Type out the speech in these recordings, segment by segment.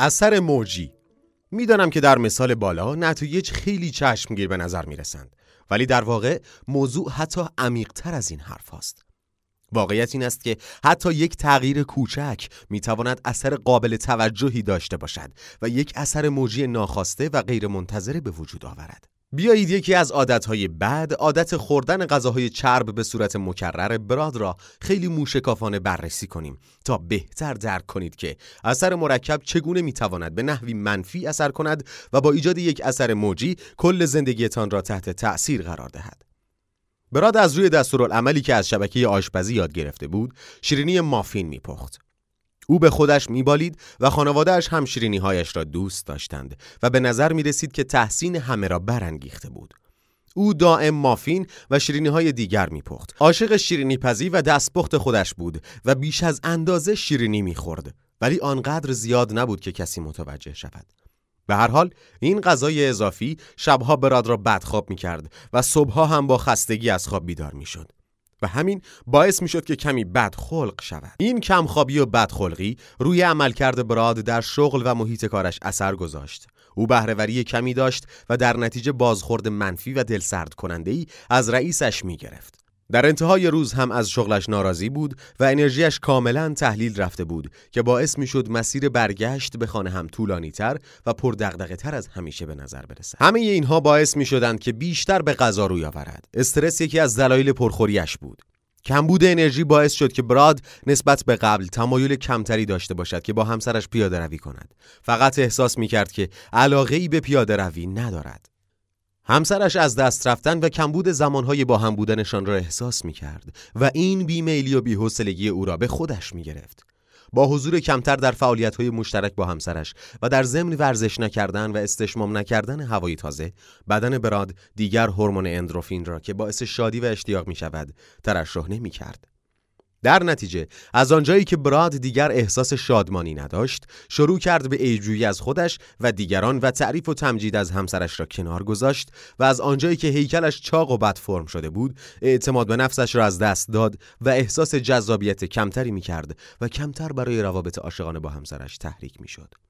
اثر موجی می‌دانم که در مثال بالا نتایج خیلی چشمگیر به نظر می رسند ولی در واقع موضوع حتی عمیقتر از این حرف هست. واقعیت این است که حتی یک تغییر کوچک می تواند اثر قابل توجهی داشته باشد و یک اثر موجی ناخواسته و غیر منتظره به وجود آورد. بیایید یکی از عادتهای بد عادت خوردن غذاهای چرب به صورت مکرر براد را خیلی موشکافانه بررسی کنیم تا بهتر درک کنید که اثر مرکب چگونه می‌تواند به نحوی منفی اثر کند و با ایجاد یک اثر موجی کل زندگیتان را تحت تأثیر قرار دهد. براد از روی دستورالعملی که از شبکه آشپزی یاد گرفته بود شیرینی مافین میپخت. او به خودش میبالید و خانوادهش هم شیرینی هایش را دوست داشتند و به نظر می رسید که تحسین همه را برانگیخته بود. او دائم مافین و شیرینی های دیگر میپخت. عاشق شیرینی پزی و دستپخت خودش بود و بیش از اندازه شیرینی می‌خورد ولی آنقدر زیاد نبود که کسی متوجه شود. به هر حال این غذای اضافی شبها براد را بدخواب می کرد و صبحها هم با خستگی از خواب بیدار می شد. و همین باعث می شد که کمی بدخلق شود. این کمخوابی و بدخلقی روی عملکرد براد در شغل و محیط کارش اثر گذاشت. او بهرهوری کمی داشت و در نتیجه بازخورد منفی و دلسرد کننده ای از رئیسش می گرفت در انتهای روز هم از شغلش ناراضی بود و انرژیش کاملا تحلیل رفته بود که باعث می شد مسیر برگشت به خانه هم طولانی تر و پردغدغه تر از همیشه به نظر برسد. همه اینها باعث می شدند که بیشتر به غذا روی آورد. استرس یکی از دلایل پرخوریش بود. کمبود انرژی باعث شد که براد نسبت به قبل تمایل کمتری داشته باشد که با همسرش پیاده روی کند. فقط احساس می کرد که علاقه ای به پیاده روی ندارد. همسرش از دست رفتن و کمبود زمانهای با هم بودنشان را احساس می کرد و این بیمیلی و بیحسلگی او را به خودش می گرفت. با حضور کمتر در فعالیت های مشترک با همسرش و در ضمن ورزش نکردن و استشمام نکردن هوای تازه بدن براد دیگر هورمون اندروفین را که باعث شادی و اشتیاق می شود ترشح نمی کرد. در نتیجه از آنجایی که براد دیگر احساس شادمانی نداشت شروع کرد به ایجویی از خودش و دیگران و تعریف و تمجید از همسرش را کنار گذاشت و از آنجایی که هیکلش چاق و بد فرم شده بود اعتماد به نفسش را از دست داد و احساس جذابیت کمتری می کرد و کمتر برای روابط عاشقانه با همسرش تحریک می شد.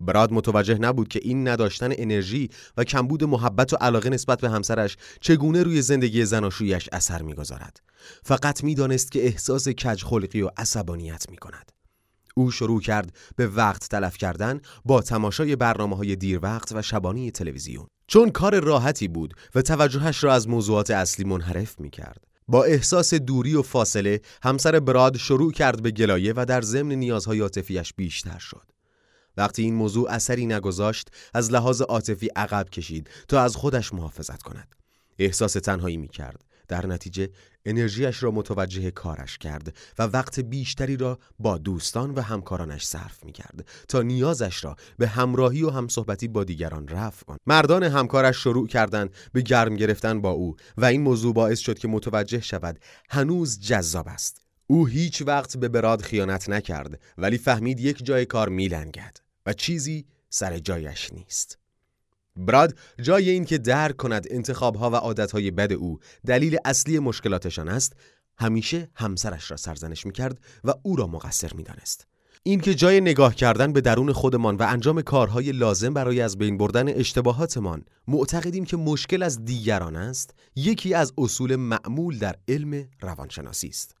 براد متوجه نبود که این نداشتن انرژی و کمبود محبت و علاقه نسبت به همسرش چگونه روی زندگی زناشویش اثر می‌گذارد فقط می‌دانست که احساس کجخلقی و عصبانیت می کند. او شروع کرد به وقت تلف کردن با تماشای برنامه های دیر وقت و شبانی تلویزیون چون کار راحتی بود و توجهش را از موضوعات اصلی منحرف می کرد. با احساس دوری و فاصله همسر براد شروع کرد به گلایه و در ضمن نیازهای عاطفیش بیشتر شد. وقتی این موضوع اثری نگذاشت از لحاظ عاطفی عقب کشید تا از خودش محافظت کند احساس تنهایی می کرد در نتیجه انرژیش را متوجه کارش کرد و وقت بیشتری را با دوستان و همکارانش صرف می کرد تا نیازش را به همراهی و همصحبتی با دیگران رفع کند. مردان همکارش شروع کردند به گرم گرفتن با او و این موضوع باعث شد که متوجه شود هنوز جذاب است. او هیچ وقت به براد خیانت نکرد ولی فهمید یک جای کار میلنگد. و چیزی سر جایش نیست. براد جای این که درک کند انتخابها و عادتهای بد او دلیل اصلی مشکلاتشان است همیشه همسرش را سرزنش می‌کرد و او را مقصر می‌دانست. این که جای نگاه کردن به درون خودمان و انجام کارهای لازم برای از بین بردن اشتباهاتمان معتقدیم که مشکل از دیگران است یکی از اصول معمول در علم روانشناسی است.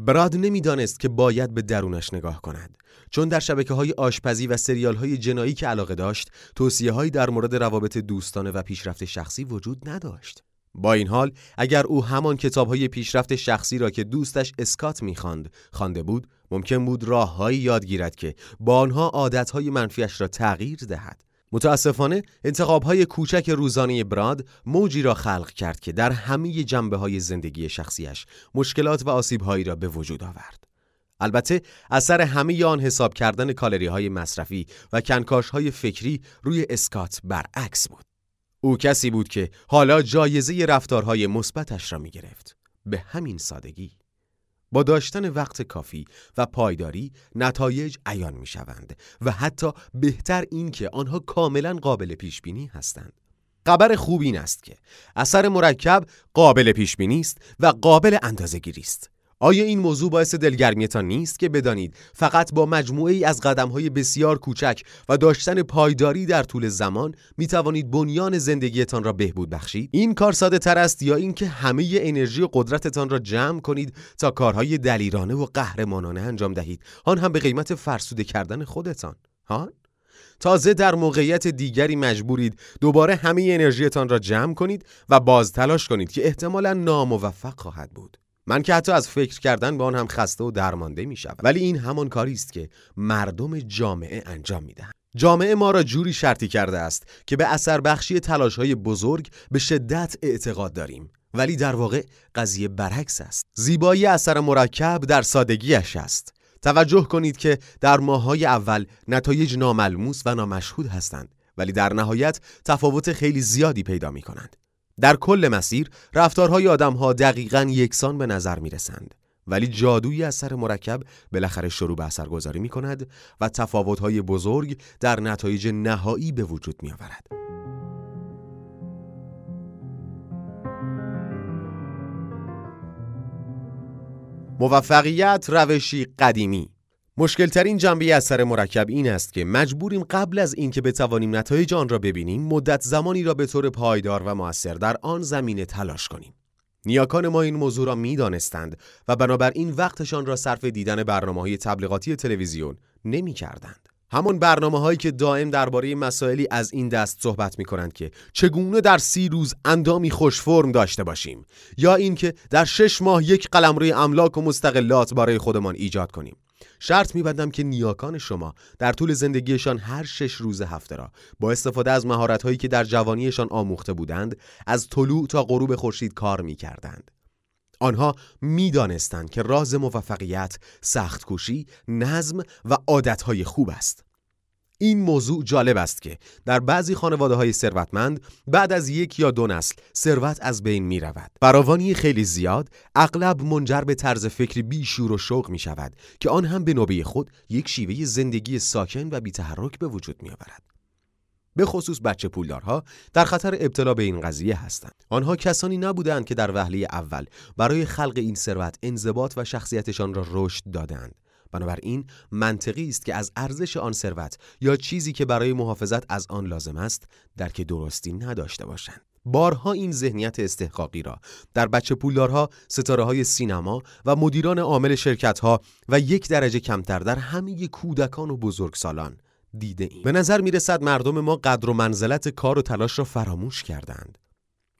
براد نمی‌دانست که باید به درونش نگاه کند. چون در شبکه های آشپزی و سریال های جنایی که علاقه داشت توصیه هایی در مورد روابط دوستانه و پیشرفت شخصی وجود نداشت. با این حال اگر او همان کتاب های پیشرفت شخصی را که دوستش اسکات می‌خواند خوانده بود ممکن بود راههایی یاد گیرد که با آنها عادتهای منفیش را تغییر دهد. متاسفانه انتخاب های کوچک روزانه براد موجی را خلق کرد که در همه جنبه های زندگی شخصیش مشکلات و آسیب هایی را به وجود آورد. البته اثر همه آن حساب کردن کالری های مصرفی و کنکاش های فکری روی اسکات برعکس بود. او کسی بود که حالا جایزه رفتارهای مثبتش را می گرفت. به همین سادگی. با داشتن وقت کافی و پایداری نتایج عیان می شوند و حتی بهتر این که آنها کاملا قابل پیش بینی هستند. خبر خوب این است که اثر مرکب قابل پیش بینی است و قابل اندازه است. آیا این موضوع باعث دلگرمیتان نیست که بدانید فقط با مجموعه ای از قدمهای بسیار کوچک و داشتن پایداری در طول زمان می توانید بنیان زندگیتان را بهبود بخشید؟ این کار ساده تر است یا اینکه همه انرژی و قدرتتان را جمع کنید تا کارهای دلیرانه و قهرمانانه انجام دهید؟ آن هم به قیمت فرسوده کردن خودتان. ها تازه در موقعیت دیگری مجبورید دوباره همه انرژیتان را جمع کنید و باز تلاش کنید که احتمالا ناموفق خواهد بود. من که حتی از فکر کردن به آن هم خسته و درمانده می شود ولی این همان کاری است که مردم جامعه انجام می دهند. جامعه ما را جوری شرطی کرده است که به اثر بخشی تلاش های بزرگ به شدت اعتقاد داریم. ولی در واقع قضیه برعکس است. زیبایی اثر مرکب در سادگیش است. توجه کنید که در ماههای اول نتایج ناملموس و نامشهود هستند ولی در نهایت تفاوت خیلی زیادی پیدا می کنند در کل مسیر رفتارهای آدمها دقیقا یکسان به نظر می رسند. ولی جادوی اثر مرکب بالاخره شروع به اثرگذاری می کند و تفاوتهای بزرگ در نتایج نهایی به وجود می آورد. موفقیت روشی قدیمی مشکلترین جنبه اثر مرکب این است که مجبوریم قبل از اینکه بتوانیم نتایج آن را ببینیم مدت زمانی را به طور پایدار و موثر در آن زمینه تلاش کنیم نیاکان ما این موضوع را می‌دانستند و بنابراین وقتشان را صرف دیدن برنامه های تبلیغاتی تلویزیون نمی کردند. همون برنامه هایی که دائم درباره مسائلی از این دست صحبت می کنند که چگونه در سی روز اندامی خوش فرم داشته باشیم یا اینکه در شش ماه یک قلمروی املاک و مستقلات برای خودمان ایجاد کنیم شرط میبندم که نیاکان شما در طول زندگیشان هر شش روز هفته را با استفاده از مهارت‌هایی که در جوانیشان آموخته بودند از طلوع تا غروب خورشید کار می‌کردند. آنها می‌دانستند که راز موفقیت سخت کوشی، نظم و عادتهای خوب است. این موضوع جالب است که در بعضی خانواده های ثروتمند بعد از یک یا دو نسل ثروت از بین می رود. فراوانی خیلی زیاد اغلب منجر به طرز فکری بیشور و شوق می شود که آن هم به نوبه خود یک شیوه زندگی ساکن و بی تحرک به وجود می آورد. به خصوص بچه پولدارها در خطر ابتلا به این قضیه هستند. آنها کسانی نبودند که در وهله اول برای خلق این ثروت انضباط و شخصیتشان را رشد دادند. بنابراین منطقی است که از ارزش آن ثروت یا چیزی که برای محافظت از آن لازم است درک درستی نداشته باشند بارها این ذهنیت استحقاقی را در بچه پولدارها، ستاره های سینما و مدیران عامل شرکت ها و یک درجه کمتر در همه کودکان و بزرگسالان دیده ایم. به نظر می رسد مردم ما قدر و منزلت کار و تلاش را فراموش کردند.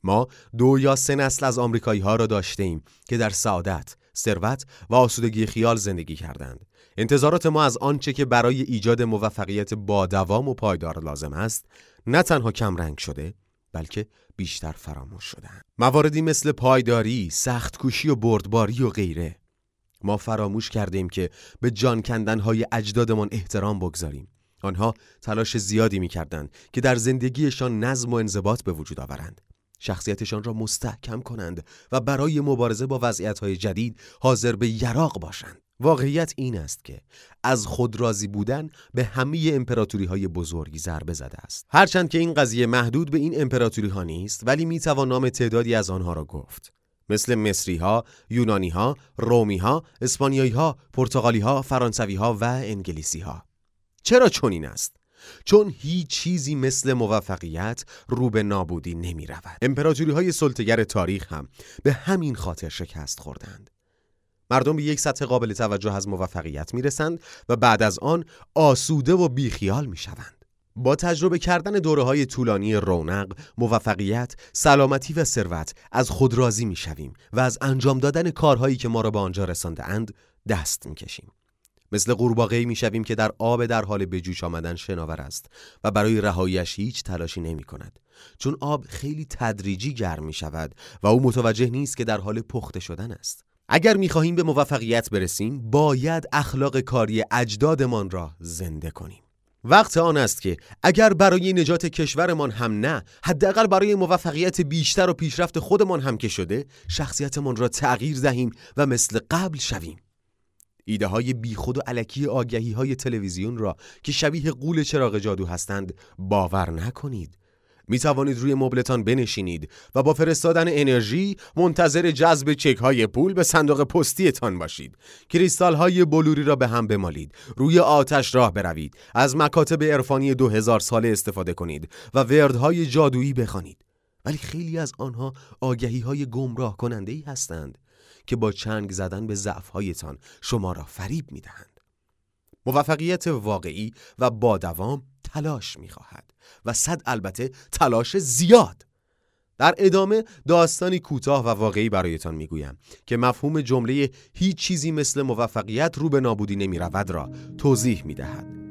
ما دو یا سه نسل از آمریکایی ها را داشته ایم که در سعادت، ثروت و آسودگی خیال زندگی کردند. انتظارات ما از آنچه که برای ایجاد موفقیت با دوام و پایدار لازم است نه تنها کم رنگ شده بلکه بیشتر فراموش شدند. مواردی مثل پایداری، سخت کوشی و بردباری و غیره ما فراموش کردیم که به جان کندنهای اجدادمان احترام بگذاریم. آنها تلاش زیادی می کردند که در زندگیشان نظم و انضباط به وجود آورند. شخصیتشان را مستحکم کنند و برای مبارزه با وضعیت‌های جدید حاضر به یراق باشند. واقعیت این است که از خود راضی بودن به همه امپراتوری های بزرگی ضربه زده است. هرچند که این قضیه محدود به این امپراتوری ها نیست ولی می توان نام تعدادی از آنها را گفت. مثل مصری ها، یونانی ها، رومی ها، اسپانیایی ها، پرتغالی ها، فرانسوی ها و انگلیسی ها. چرا چنین است؟ چون هیچ چیزی مثل موفقیت رو به نابودی نمی رود. امپراتوری های سلطگر تاریخ هم به همین خاطر شکست خوردند. مردم به یک سطح قابل توجه از موفقیت می رسند و بعد از آن آسوده و بیخیال می شوند. با تجربه کردن دوره های طولانی رونق، موفقیت، سلامتی و ثروت از خود راضی می شویم و از انجام دادن کارهایی که ما را به آنجا رسانده اند دست می کشیم. مثل قورباغه‌ای می‌شویم که در آب در حال به جوش آمدن شناور است و برای رهاییش هیچ تلاشی نمی کند چون آب خیلی تدریجی گرم می شود و او متوجه نیست که در حال پخته شدن است. اگر می خواهیم به موفقیت برسیم باید اخلاق کاری اجدادمان را زنده کنیم. وقت آن است که اگر برای نجات کشورمان هم نه حداقل برای موفقیت بیشتر و پیشرفت خودمان هم که شده شخصیتمان را تغییر دهیم و مثل قبل شویم. ایده های بیخود و علکی آگهی های تلویزیون را که شبیه قول چراغ جادو هستند باور نکنید می توانید روی مبلتان بنشینید و با فرستادن انرژی منتظر جذب چک های پول به صندوق پستیتان باشید. کریستال های بلوری را به هم بمالید. روی آتش راه بروید. از مکاتب عرفانی دو هزار ساله استفاده کنید و وردهای جادویی بخوانید. ولی خیلی از آنها آگهی های گمراه کننده ای هستند که با چنگ زدن به ضعف هایتان شما را فریب می دهند. موفقیت واقعی و با دوام تلاش می خواهد و صد البته تلاش زیاد در ادامه داستانی کوتاه و واقعی برایتان می‌گویم که مفهوم جمله هیچ چیزی مثل موفقیت رو به نابودی نمی رود را توضیح می دهد.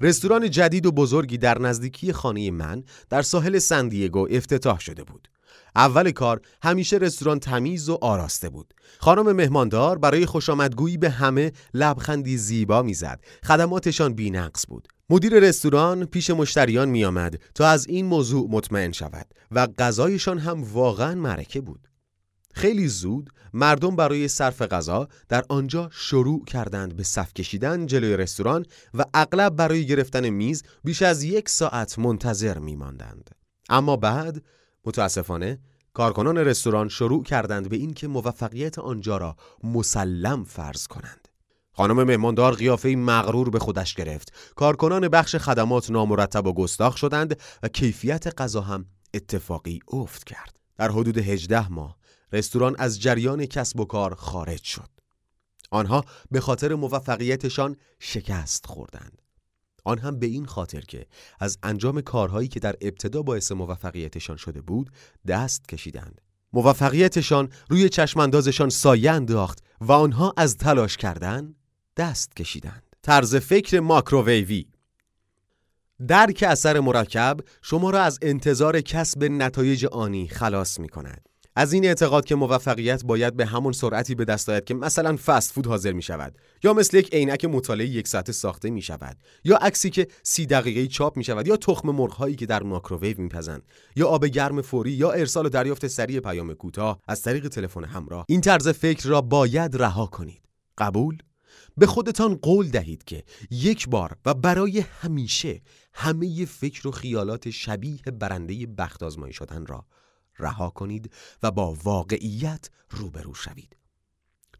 رستوران جدید و بزرگی در نزدیکی خانه من در ساحل سندیگو افتتاح شده بود. اول کار همیشه رستوران تمیز و آراسته بود. خانم مهماندار برای خوشامدگویی به همه لبخندی زیبا می‌زد. خدماتشان بینقص بود. مدیر رستوران پیش مشتریان میآمد تا از این موضوع مطمئن شود و غذایشان هم واقعا مرکه بود. خیلی زود مردم برای صرف غذا در آنجا شروع کردند به صف کشیدن جلوی رستوران و اغلب برای گرفتن میز بیش از یک ساعت منتظر می ماندند. اما بعد متاسفانه کارکنان رستوران شروع کردند به اینکه موفقیت آنجا را مسلم فرض کنند. خانم مهماندار قیافه مغرور به خودش گرفت. کارکنان بخش خدمات نامرتب و گستاخ شدند و کیفیت غذا هم اتفاقی افت کرد. در حدود 18 ماه رستوران از جریان کسب و کار خارج شد. آنها به خاطر موفقیتشان شکست خوردند. آن هم به این خاطر که از انجام کارهایی که در ابتدا باعث موفقیتشان شده بود دست کشیدند. موفقیتشان روی چشماندازشان سایه انداخت و آنها از تلاش کردن دست کشیدند. طرز فکر ماکروویوی درک اثر مرکب شما را از انتظار کسب نتایج آنی خلاص می کند. از این اعتقاد که موفقیت باید به همون سرعتی به دست آید که مثلا فست فود حاضر می شود یا مثل یک عینک مطالعه یک ساعته ساخته می شود یا عکسی که سی دقیقه چاپ می شود یا تخم مرغ هایی که در ماکروویو میپزند یا آب گرم فوری یا ارسال و دریافت سریع پیام کوتاه از طریق تلفن همراه. این طرز فکر را باید رها کنید. قبول؟ به خودتان قول دهید که یک بار و برای همیشه همه فکر و خیالات شبیه برنده بخت آزمایی شدن را رها کنید و با واقعیت روبرو شوید.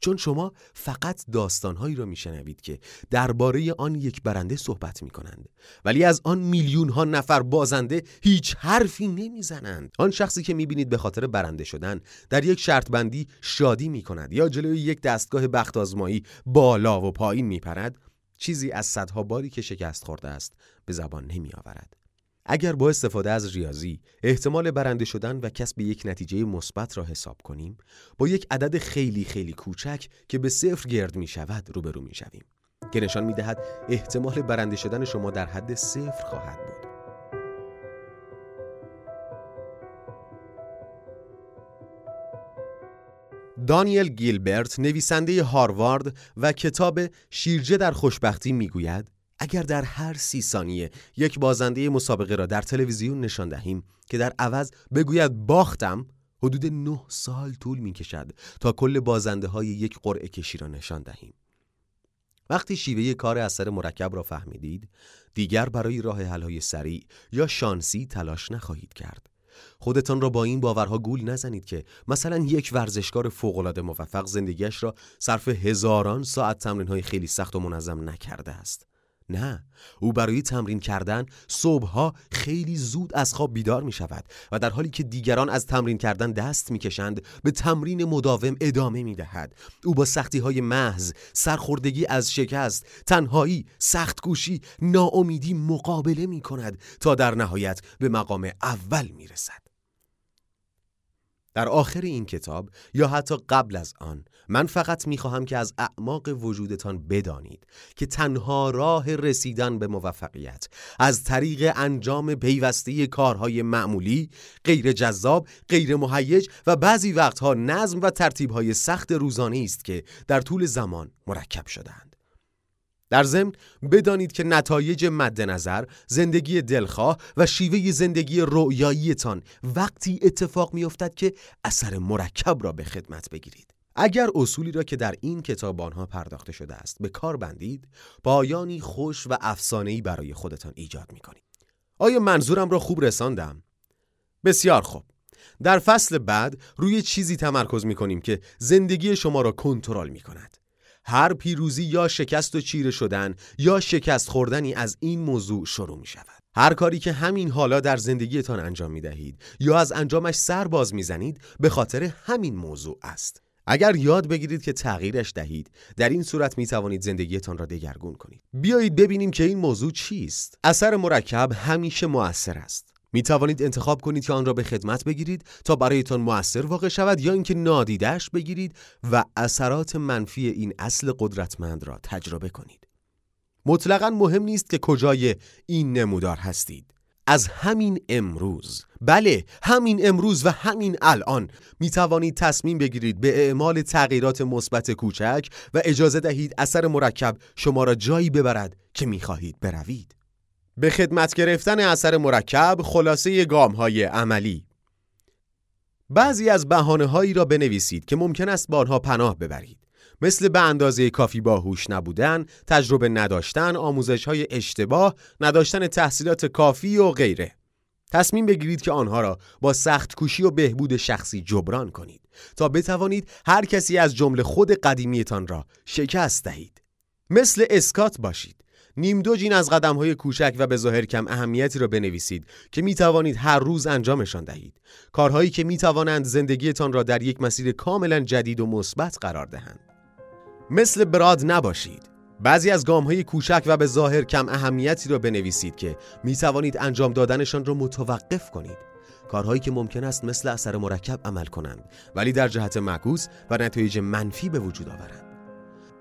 چون شما فقط داستانهایی را میشنوید که درباره آن یک برنده صحبت می کنند ولی از آن میلیون ها نفر بازنده هیچ حرفی نمی‌زنند. آن شخصی که می‌بینید به خاطر برنده شدن در یک شرط بندی شادی می کند یا جلوی یک دستگاه بخت آزمایی بالا و پایین میپرد چیزی از صدها باری که شکست خورده است به زبان نمی آورد اگر با استفاده از ریاضی احتمال برنده شدن و کسب یک نتیجه مثبت را حساب کنیم با یک عدد خیلی خیلی کوچک که به صفر گرد می شود روبرو می شویم. که نشان می دهد احتمال برنده شدن شما در حد صفر خواهد بود. دانیل گیلبرت نویسنده هاروارد و کتاب شیرجه در خوشبختی می‌گوید اگر در هر سی ثانیه یک بازنده مسابقه را در تلویزیون نشان دهیم که در عوض بگوید باختم حدود نه سال طول می کشد تا کل بازنده های یک قرعه کشی را نشان دهیم. وقتی شیوه کار اثر مرکب را فهمیدید دیگر برای راه حل های سریع یا شانسی تلاش نخواهید کرد. خودتان را با این باورها گول نزنید که مثلا یک ورزشکار فوق‌العاده موفق زندگیش را صرف هزاران ساعت تمرین های خیلی سخت و منظم نکرده است. نه او برای تمرین کردن صبحها خیلی زود از خواب بیدار می شود و در حالی که دیگران از تمرین کردن دست می کشند به تمرین مداوم ادامه می دهد او با سختی های محض سرخوردگی از شکست تنهایی سخت گوشی ناامیدی مقابله می کند تا در نهایت به مقام اول می رسد در آخر این کتاب یا حتی قبل از آن من فقط می‌خواهم که از اعماق وجودتان بدانید که تنها راه رسیدن به موفقیت از طریق انجام پیوسته کارهای معمولی غیر جذاب غیر مهیج و بعضی وقتها نظم و ترتیبهای سخت روزانه است که در طول زمان مرکب شدند در ضمن بدانید که نتایج مد نظر زندگی دلخواه و شیوه زندگی رویاییتان وقتی اتفاق میافتد که اثر مرکب را به خدمت بگیرید اگر اصولی را که در این کتاب آنها پرداخته شده است به کار بندید پایانی خوش و افسانه‌ای برای خودتان ایجاد می کنید. آیا منظورم را خوب رساندم؟ بسیار خوب در فصل بعد روی چیزی تمرکز می کنیم که زندگی شما را کنترل می کند هر پیروزی یا شکست و چیره شدن یا شکست خوردنی از این موضوع شروع می شود هر کاری که همین حالا در زندگیتان انجام می دهید یا از انجامش سر باز می زنید به خاطر همین موضوع است. اگر یاد بگیرید که تغییرش دهید در این صورت می توانید زندگیتان را دگرگون کنید. بیایید ببینیم که این موضوع چیست. اثر مرکب همیشه مؤثر است. می توانید انتخاب کنید که آن را به خدمت بگیرید تا برایتان موثر واقع شود یا اینکه نادیدش بگیرید و اثرات منفی این اصل قدرتمند را تجربه کنید. مطلقا مهم نیست که کجای این نمودار هستید. از همین امروز بله همین امروز و همین الان می توانید تصمیم بگیرید به اعمال تغییرات مثبت کوچک و اجازه دهید اثر مرکب شما را جایی ببرد که می خواهید بروید. به خدمت گرفتن اثر مرکب خلاصه گام های عملی بعضی از بحانه هایی را بنویسید که ممکن است با آنها پناه ببرید مثل به اندازه کافی باهوش نبودن، تجربه نداشتن، آموزش های اشتباه، نداشتن تحصیلات کافی و غیره. تصمیم بگیرید که آنها را با سخت کوشی و بهبود شخصی جبران کنید تا بتوانید هر کسی از جمله خود قدیمیتان را شکست دهید. مثل اسکات باشید. نیم دو جین از قدم های کوچک و به ظاهر کم اهمیتی را بنویسید که می توانید هر روز انجامشان دهید. کارهایی که می توانند زندگیتان را در یک مسیر کاملا جدید و مثبت قرار دهند. مثل براد نباشید. بعضی از گام های کوچک و به ظاهر کم اهمیتی را بنویسید که می توانید انجام دادنشان را متوقف کنید. کارهایی که ممکن است مثل اثر مرکب عمل کنند ولی در جهت معکوس و نتایج منفی به وجود آورند.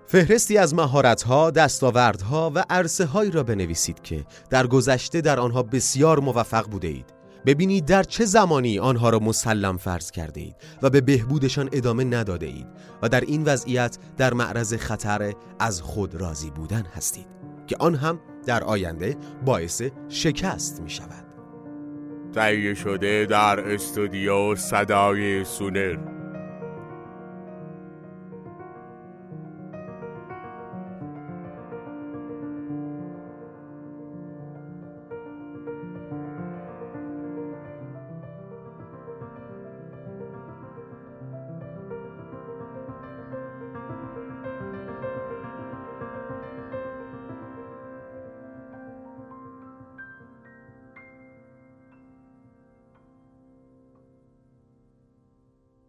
فهرستی از مهارت‌ها، دستاوردها و عرصه هایی را بنویسید که در گذشته در آنها بسیار موفق بوده اید. ببینید در چه زمانی آنها را مسلم فرض کرده اید و به بهبودشان ادامه نداده اید و در این وضعیت در معرض خطر از خود راضی بودن هستید که آن هم در آینده باعث شکست می شود. تهیه شده در استودیو صدای سونر